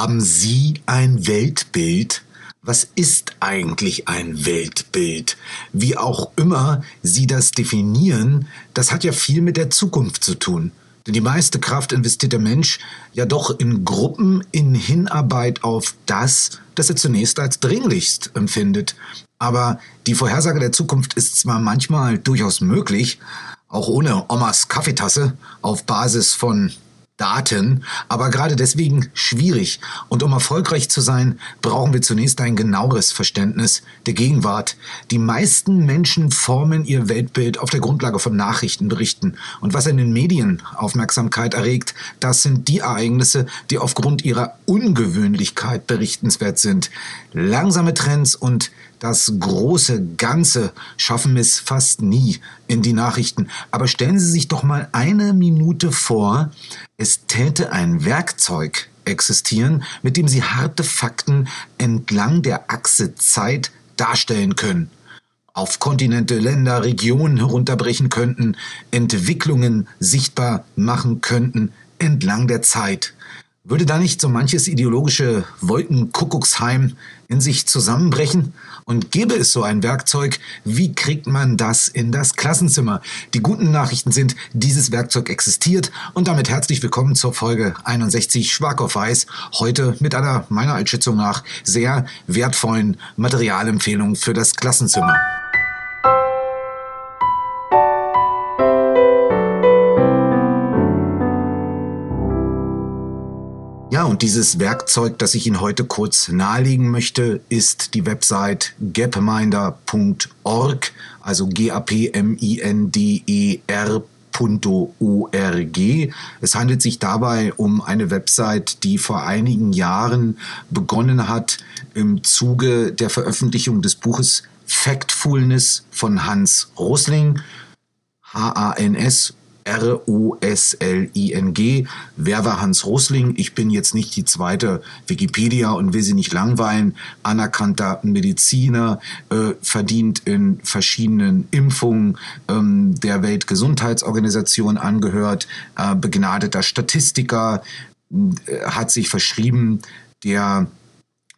Haben Sie ein Weltbild? Was ist eigentlich ein Weltbild? Wie auch immer Sie das definieren, das hat ja viel mit der Zukunft zu tun. Denn die meiste Kraft investiert der Mensch ja doch in Gruppen in Hinarbeit auf das, das er zunächst als dringlichst empfindet. Aber die Vorhersage der Zukunft ist zwar manchmal durchaus möglich, auch ohne Omas Kaffeetasse, auf Basis von Daten, aber gerade deswegen schwierig. Und um erfolgreich zu sein, brauchen wir zunächst ein genaueres Verständnis der Gegenwart. Die meisten Menschen formen ihr Weltbild auf der Grundlage von Nachrichtenberichten. Und was in den Medien Aufmerksamkeit erregt, das sind die Ereignisse, die aufgrund ihrer Ungewöhnlichkeit berichtenswert sind. Langsame Trends und das große Ganze schaffen es fast nie in die Nachrichten. Aber stellen Sie sich doch mal eine Minute vor, es täte ein Werkzeug existieren, mit dem Sie harte Fakten entlang der Achse Zeit darstellen können auf Kontinente, Länder, Regionen herunterbrechen könnten, Entwicklungen sichtbar machen könnten entlang der Zeit. Würde da nicht so manches ideologische Wolkenkuckucksheim in sich zusammenbrechen? Und gäbe es so ein Werkzeug, wie kriegt man das in das Klassenzimmer? Die guten Nachrichten sind, dieses Werkzeug existiert und damit herzlich willkommen zur Folge 61 Schwark auf Weiß. Heute mit einer meiner Einschätzung nach sehr wertvollen Materialempfehlung für das Klassenzimmer. Und dieses Werkzeug, das ich Ihnen heute kurz nahelegen möchte, ist die Website gapminder.org, also G-A-P-M-I-N-D-E-R.org. Es handelt sich dabei um eine Website, die vor einigen Jahren begonnen hat, im Zuge der Veröffentlichung des Buches Factfulness von Hans Rosling, H-A-N-S R-O-S-L-I-N-G. Wer war Hans Rosling? Ich bin jetzt nicht die zweite Wikipedia und will Sie nicht langweilen. Anerkannter Mediziner, äh, verdient in verschiedenen Impfungen ähm, der Weltgesundheitsorganisation angehört, äh, begnadeter Statistiker, äh, hat sich verschrieben der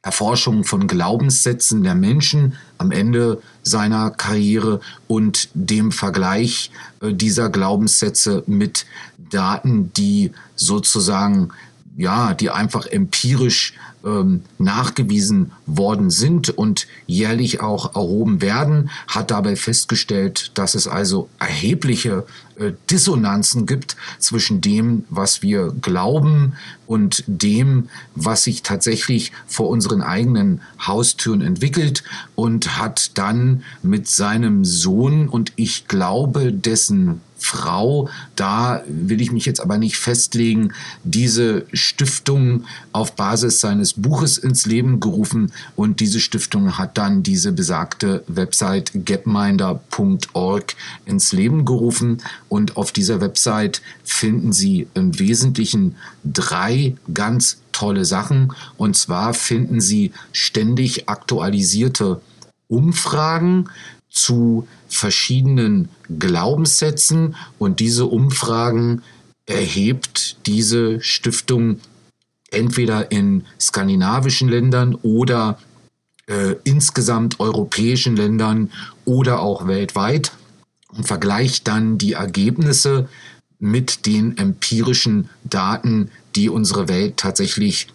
Erforschung von Glaubenssätzen der Menschen am Ende seiner Karriere und dem Vergleich äh, dieser Glaubenssätze mit Daten, die sozusagen ja, die einfach empirisch ähm, nachgewiesen worden sind und jährlich auch erhoben werden, hat dabei festgestellt, dass es also erhebliche äh, Dissonanzen gibt zwischen dem, was wir glauben und dem, was sich tatsächlich vor unseren eigenen Haustüren entwickelt und hat dann mit seinem Sohn und ich glaube dessen Frau, da will ich mich jetzt aber nicht festlegen, diese Stiftung auf Basis seines Buches ins Leben gerufen. Und diese Stiftung hat dann diese besagte Website gapminder.org ins Leben gerufen. Und auf dieser Website finden Sie im Wesentlichen drei ganz tolle Sachen. Und zwar finden Sie ständig aktualisierte Umfragen zu verschiedenen Glaubenssätzen. Und diese Umfragen erhebt diese Stiftung entweder in skandinavischen Ländern oder äh, insgesamt europäischen Ländern oder auch weltweit und vergleicht dann die Ergebnisse mit den empirischen Daten, die unsere Welt tatsächlich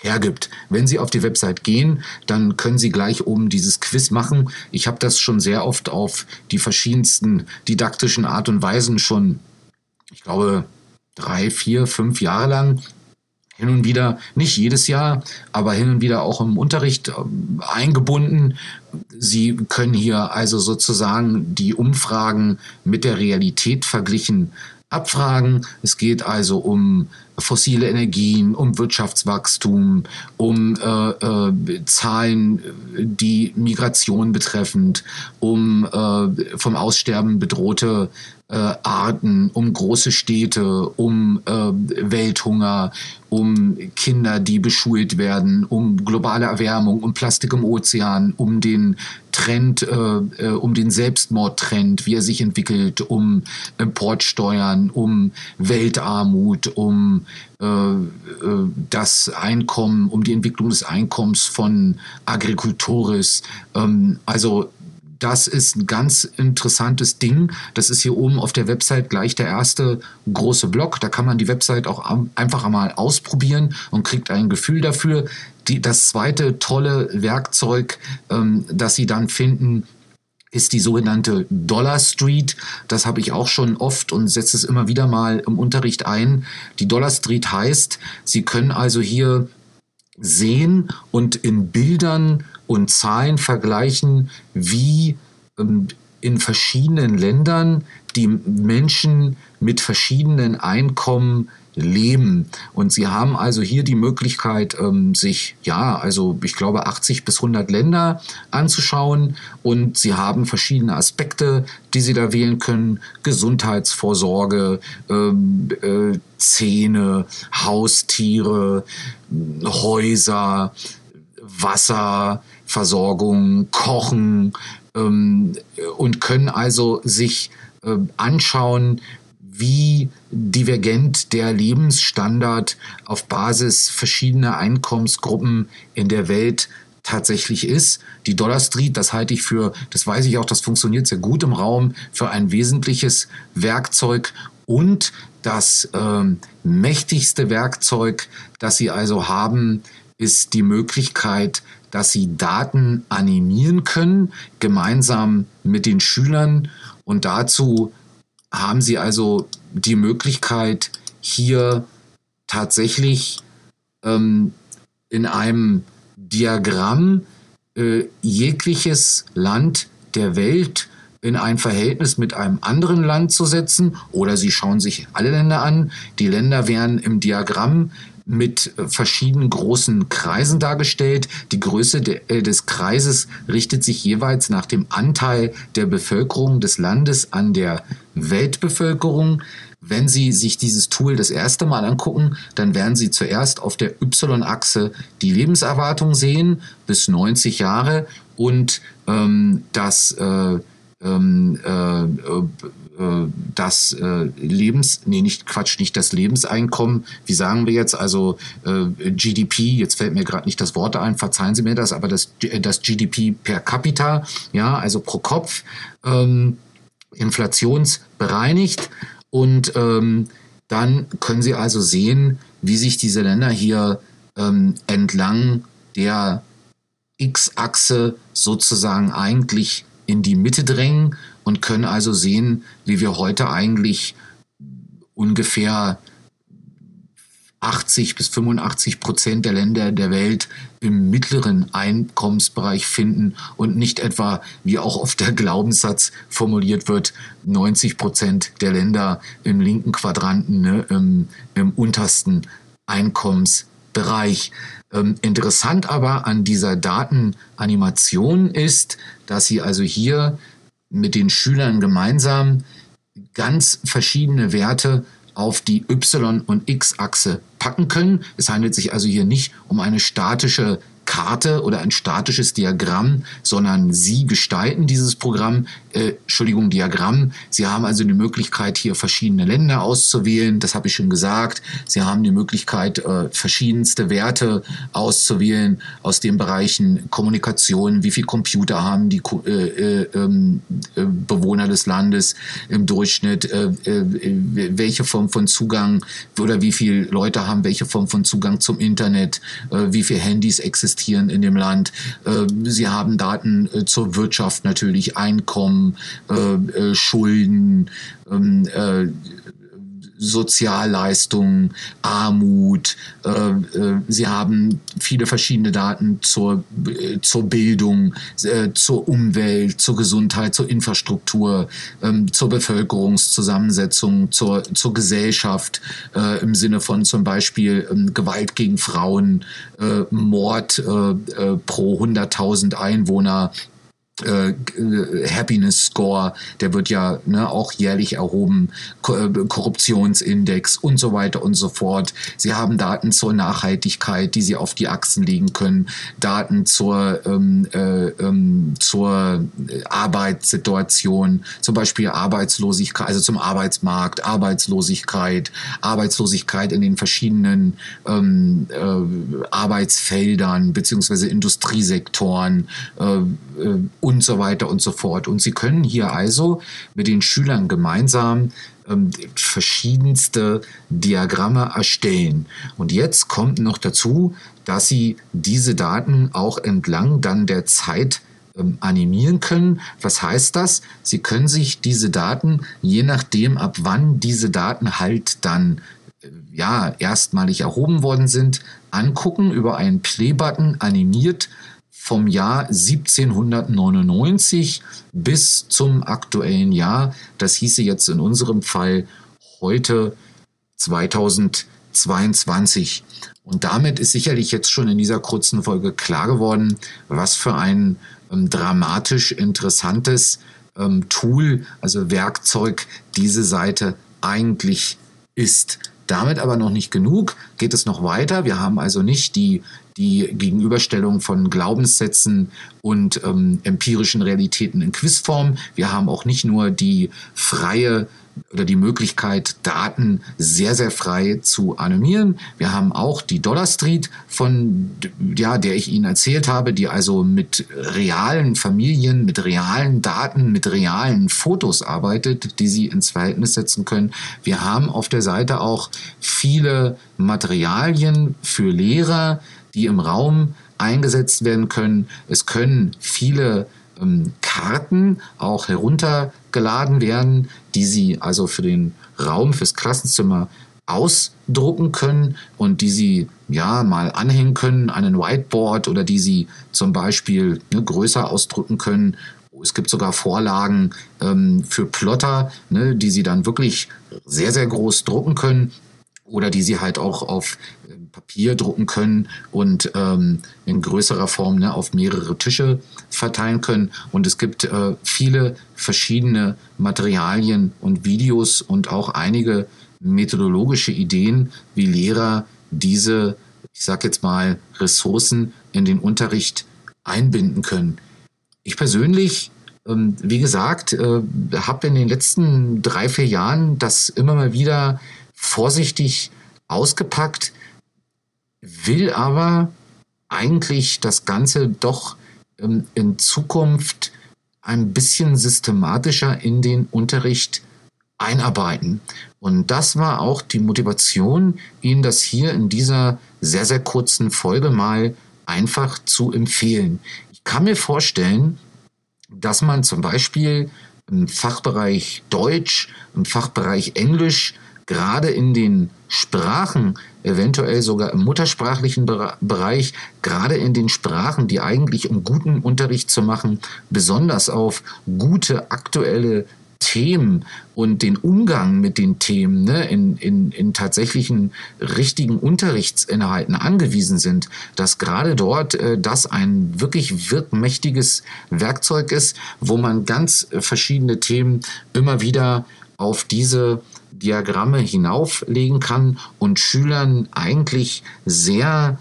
hergibt. Wenn Sie auf die Website gehen, dann können Sie gleich oben dieses Quiz machen. Ich habe das schon sehr oft auf die verschiedensten didaktischen Art und Weisen schon, ich glaube, drei, vier, fünf Jahre lang hin und wieder, nicht jedes Jahr, aber hin und wieder auch im Unterricht ähm, eingebunden. Sie können hier also sozusagen die Umfragen mit der Realität verglichen abfragen. Es geht also um fossile Energien, um Wirtschaftswachstum, um äh, äh, Zahlen, die Migration betreffend, um äh, vom Aussterben bedrohte äh, Arten, um große Städte, um äh, Welthunger, um Kinder, die beschult werden, um globale Erwärmung, um Plastik im Ozean, um den Trend, äh, äh um den Selbstmordtrend, wie er sich entwickelt, um Importsteuern, um Weltarmut, um äh, äh, das Einkommen, um die Entwicklung des Einkommens von Agricultores. Ähm, also das ist ein ganz interessantes Ding. Das ist hier oben auf der Website gleich der erste große Block. Da kann man die Website auch einfach einmal ausprobieren und kriegt ein Gefühl dafür. Die, das zweite tolle Werkzeug, ähm, das Sie dann finden, ist die sogenannte Dollar Street. Das habe ich auch schon oft und setze es immer wieder mal im Unterricht ein. Die Dollar Street heißt, Sie können also hier sehen und in Bildern und Zahlen vergleichen, wie ähm, in verschiedenen Ländern die Menschen mit verschiedenen Einkommen leben. Und sie haben also hier die Möglichkeit, ähm, sich, ja, also ich glaube 80 bis 100 Länder anzuschauen und sie haben verschiedene Aspekte, die sie da wählen können. Gesundheitsvorsorge, ähm, äh, Zähne, Haustiere, Häuser, Wasserversorgung, Kochen ähm, und können also sich äh, anschauen, wie divergent der Lebensstandard auf Basis verschiedener Einkommensgruppen in der Welt tatsächlich ist. Die Dollar Street, das halte ich für, das weiß ich auch, das funktioniert sehr gut im Raum, für ein wesentliches Werkzeug und das ähm, mächtigste Werkzeug, das Sie also haben, ist die Möglichkeit, dass Sie Daten animieren können, gemeinsam mit den Schülern. Und dazu haben Sie also die Möglichkeit, hier tatsächlich ähm, in einem Diagramm äh, jegliches Land der Welt in ein Verhältnis mit einem anderen Land zu setzen oder Sie schauen sich alle Länder an. Die Länder werden im Diagramm mit verschiedenen großen Kreisen dargestellt. Die Größe de, äh, des Kreises richtet sich jeweils nach dem Anteil der Bevölkerung des Landes an der Weltbevölkerung. Wenn Sie sich dieses Tool das erste Mal angucken, dann werden Sie zuerst auf der Y-Achse die Lebenserwartung sehen bis 90 Jahre und ähm, das äh, ähm, äh, äh, das äh, Lebens, nee, nicht Quatsch, nicht das Lebenseinkommen, wie sagen wir jetzt, also GDP, jetzt fällt mir gerade nicht das Wort ein, verzeihen Sie mir das, aber das, das GDP per capita, ja, also pro Kopf, ähm, inflationsbereinigt. Und ähm, dann können Sie also sehen, wie sich diese Länder hier ähm, entlang der X-Achse sozusagen eigentlich in die Mitte drängen und können also sehen, wie wir heute eigentlich ungefähr 80 bis 85 Prozent der Länder der Welt im mittleren Einkommensbereich finden und nicht etwa, wie auch oft der Glaubenssatz formuliert wird, 90 Prozent der Länder im linken Quadranten, ne, im, im untersten Einkommensbereich. Ähm, interessant aber an dieser Datenanimation ist, dass Sie also hier mit den Schülern gemeinsam ganz verschiedene Werte auf die Y- und X-Achse packen können. Es handelt sich also hier nicht um eine statische Karte oder ein statisches Diagramm, sondern Sie gestalten dieses Programm, äh, Entschuldigung, Diagramm. Sie haben also die Möglichkeit, hier verschiedene Länder auszuwählen. Das habe ich schon gesagt. Sie haben die Möglichkeit, äh, verschiedenste Werte auszuwählen aus den Bereichen Kommunikation, wie viel Computer haben die äh, äh, ähm, äh Bewohner des Landes im Durchschnitt, welche Form von Zugang oder wie viele Leute haben welche Form von Zugang zum Internet, wie viele Handys existieren in dem Land. Sie haben Daten zur Wirtschaft natürlich, Einkommen, äh, Schulden, ähm, Sozialleistungen, Armut. Äh, äh, sie haben viele verschiedene Daten zur, äh, zur Bildung, äh, zur Umwelt, zur Gesundheit, zur Infrastruktur, ähm, zur Bevölkerungszusammensetzung, zur, zur Gesellschaft äh, im Sinne von zum Beispiel ähm, Gewalt gegen Frauen, äh, Mord pro 100.000 Einwohner äh, Happiness Score, der wird ja ne, auch jährlich erhoben, äh, Korruptionsindex und so weiter und so fort. Sie haben Daten zur Nachhaltigkeit, die Sie auf die Achsen legen können, Daten zur, ähm, äh, ähm, zur Arbeitssituation, zum Beispiel Arbeitslosigkeit, also zum Arbeitsmarkt, Arbeitslosigkeit, Arbeitslosigkeit in den verschiedenen ähm, äh, Arbeitsfeldern beziehungsweise Industriesektoren äh, äh und so weiter und so fort. Und Sie können hier also mit den Schülern gemeinsam ähm, verschiedenste Diagramme erstellen. Und jetzt kommt noch dazu, dass Sie diese Daten auch entlang dann der Zeit ähm, animieren können. Was heißt das? Sie können sich diese Daten, je nachdem, ab wann diese Daten halt dann äh, ja, erstmalig erhoben worden sind, angucken über einen Play-Button animiert vom Jahr 1799 bis zum aktuellen Jahr. Das hieße jetzt in unserem Fall heute 2022. Und damit ist sicherlich jetzt schon in dieser kurzen Folge klar geworden, was für ein ähm, dramatisch interessantes ähm, Tool, also Werkzeug diese Seite eigentlich ist. Damit aber noch nicht genug, geht es noch weiter. Wir haben also nicht die die Gegenüberstellung von Glaubenssätzen und ähm, empirischen Realitäten in Quizform. Wir haben auch nicht nur die freie oder die Möglichkeit, Daten sehr, sehr frei zu animieren. Wir haben auch die Dollar Street, von ja, der ich Ihnen erzählt habe, die also mit realen Familien, mit realen Daten, mit realen Fotos arbeitet, die Sie ins Verhältnis setzen können. Wir haben auf der Seite auch viele Materialien für Lehrer, die im Raum eingesetzt werden können. Es können viele ähm, Karten auch heruntergeladen werden, die Sie also für den Raum, fürs Klassenzimmer ausdrucken können und die Sie ja mal anhängen können an ein Whiteboard oder die Sie zum Beispiel ne, größer ausdrücken können. Es gibt sogar Vorlagen ähm, für Plotter, ne, die Sie dann wirklich sehr, sehr groß drucken können oder die Sie halt auch auf Papier drucken können und ähm, in größerer Form ne, auf mehrere Tische verteilen können. Und es gibt äh, viele verschiedene Materialien und Videos und auch einige methodologische Ideen, wie Lehrer diese, ich sage jetzt mal, Ressourcen in den Unterricht einbinden können. Ich persönlich ähm, wie gesagt, äh, habe in den letzten drei, vier Jahren das immer mal wieder vorsichtig ausgepackt, will aber eigentlich das Ganze doch ähm, in Zukunft ein bisschen systematischer in den Unterricht einarbeiten. Und das war auch die Motivation, Ihnen das hier in dieser sehr, sehr kurzen Folge mal einfach zu empfehlen. Ich kann mir vorstellen, dass man zum Beispiel im Fachbereich Deutsch, im Fachbereich Englisch, gerade in den Sprachen, eventuell sogar im muttersprachlichen Bereich, gerade in den Sprachen, die eigentlich um guten Unterricht zu machen, besonders auf gute aktuelle Themen und den Umgang mit den Themen ne, in, in, in tatsächlichen richtigen Unterrichtsinhalten angewiesen sind, dass gerade dort äh, das ein wirklich wirkmächtiges Werkzeug ist, wo man ganz verschiedene Themen immer wieder auf diese Diagramme hinauflegen kann und Schülern eigentlich sehr,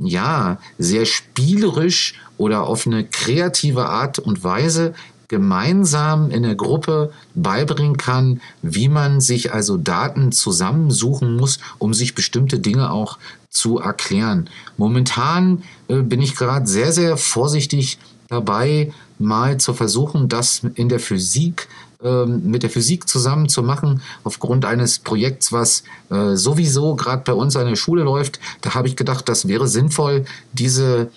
ja, sehr spielerisch oder auf eine kreative Art und Weise gemeinsam in der Gruppe beibringen kann, wie man sich also Daten zusammensuchen muss, um sich bestimmte Dinge auch zu erklären. Momentan äh, bin ich gerade sehr, sehr vorsichtig dabei, mal zu versuchen, das in der Physik ähm, mit der Physik zusammen zu machen, aufgrund eines Projekts, was äh, sowieso gerade bei uns an der Schule läuft. Da habe ich gedacht, das wäre sinnvoll, diese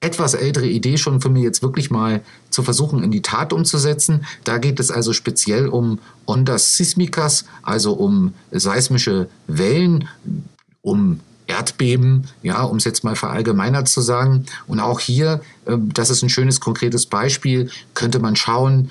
etwas ältere Idee schon für mich jetzt wirklich mal zu versuchen in die Tat umzusetzen. Da geht es also speziell um Ondas Sismicas, also um seismische Wellen, um Erdbeben, ja, um es jetzt mal verallgemeinert zu sagen. Und auch hier, äh, das ist ein schönes, konkretes Beispiel, könnte man schauen,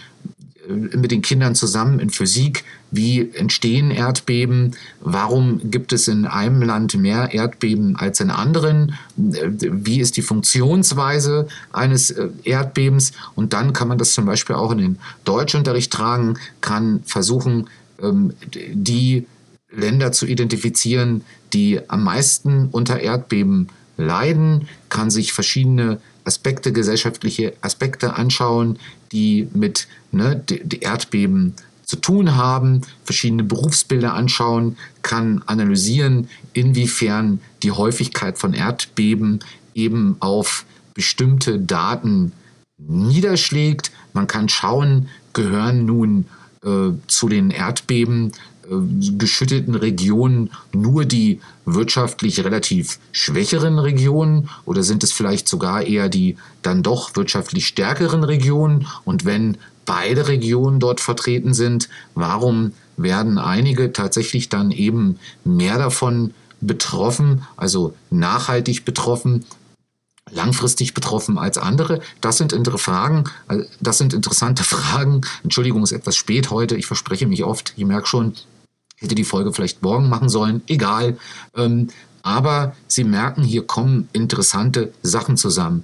mit den Kindern zusammen in Physik, wie entstehen Erdbeben, warum gibt es in einem Land mehr Erdbeben als in anderen, äh, wie ist die Funktionsweise eines äh, Erdbebens? Und dann kann man das zum Beispiel auch in den Deutschunterricht tragen, kann versuchen, ähm, die Länder zu identifizieren, die am meisten unter Erdbeben leiden, kann sich verschiedene Aspekte, gesellschaftliche Aspekte anschauen, die mit ne, die Erdbeben zu tun haben, verschiedene Berufsbilder anschauen, kann analysieren, inwiefern die Häufigkeit von Erdbeben eben auf bestimmte Daten niederschlägt. Man kann schauen, gehören nun äh, zu den Erdbeben äh, geschütteten Regionen nur die wirtschaftlich relativ schwächeren Regionen oder sind es vielleicht sogar eher die dann doch wirtschaftlich stärkeren Regionen? Und wenn beide Regionen dort vertreten sind, warum werden einige tatsächlich dann eben mehr davon betroffen, also nachhaltig betroffen, langfristig betroffen als andere? Das sind Fragen, äh, das sind interessante Fragen. Entschuldigung, ist etwas spät heute, ich verspreche mich oft, ich merke schon, hätte die Folge vielleicht morgen machen sollen, egal. Ähm, aber Sie merken, hier kommen interessante Sachen zusammen.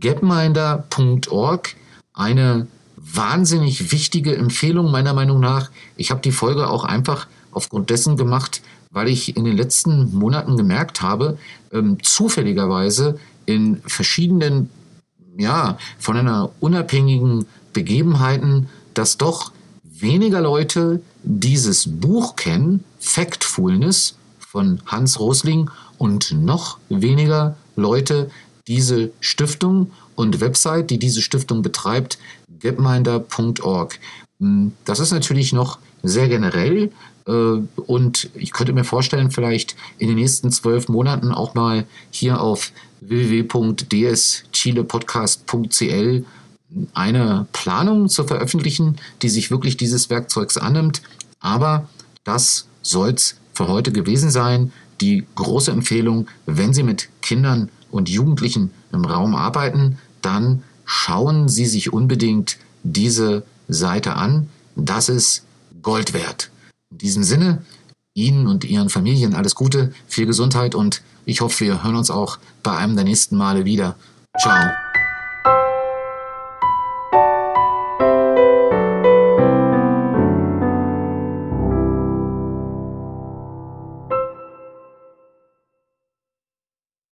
Gapminder.org, eine wahnsinnig wichtige Empfehlung meiner Meinung nach. Ich habe die Folge auch einfach aufgrund dessen gemacht, weil ich in den letzten Monaten gemerkt habe, ähm, zufälligerweise in verschiedenen, ja, von einer unabhängigen Begebenheiten, dass doch weniger Leute dieses Buch kennen, Factfulness von Hans Rosling, und noch weniger Leute diese Stiftung und Website, die diese Stiftung betreibt, gapminder.org. Hm, das ist natürlich noch sehr generell und ich könnte mir vorstellen, vielleicht in den nächsten zwölf Monaten auch mal hier auf www.dschilepodcast.cl eine Planung zu veröffentlichen, die sich wirklich dieses Werkzeugs annimmt. Aber das soll es für heute gewesen sein. Die große Empfehlung, wenn Sie mit Kindern und Jugendlichen im Raum arbeiten, dann schauen Sie sich unbedingt diese Seite an. Das ist Gold wert. In diesem Sinne, Ihnen und Ihren Familien alles Gute, viel Gesundheit und ich hoffe, wir hören uns auch bei einem der nächsten Male wieder. Ciao.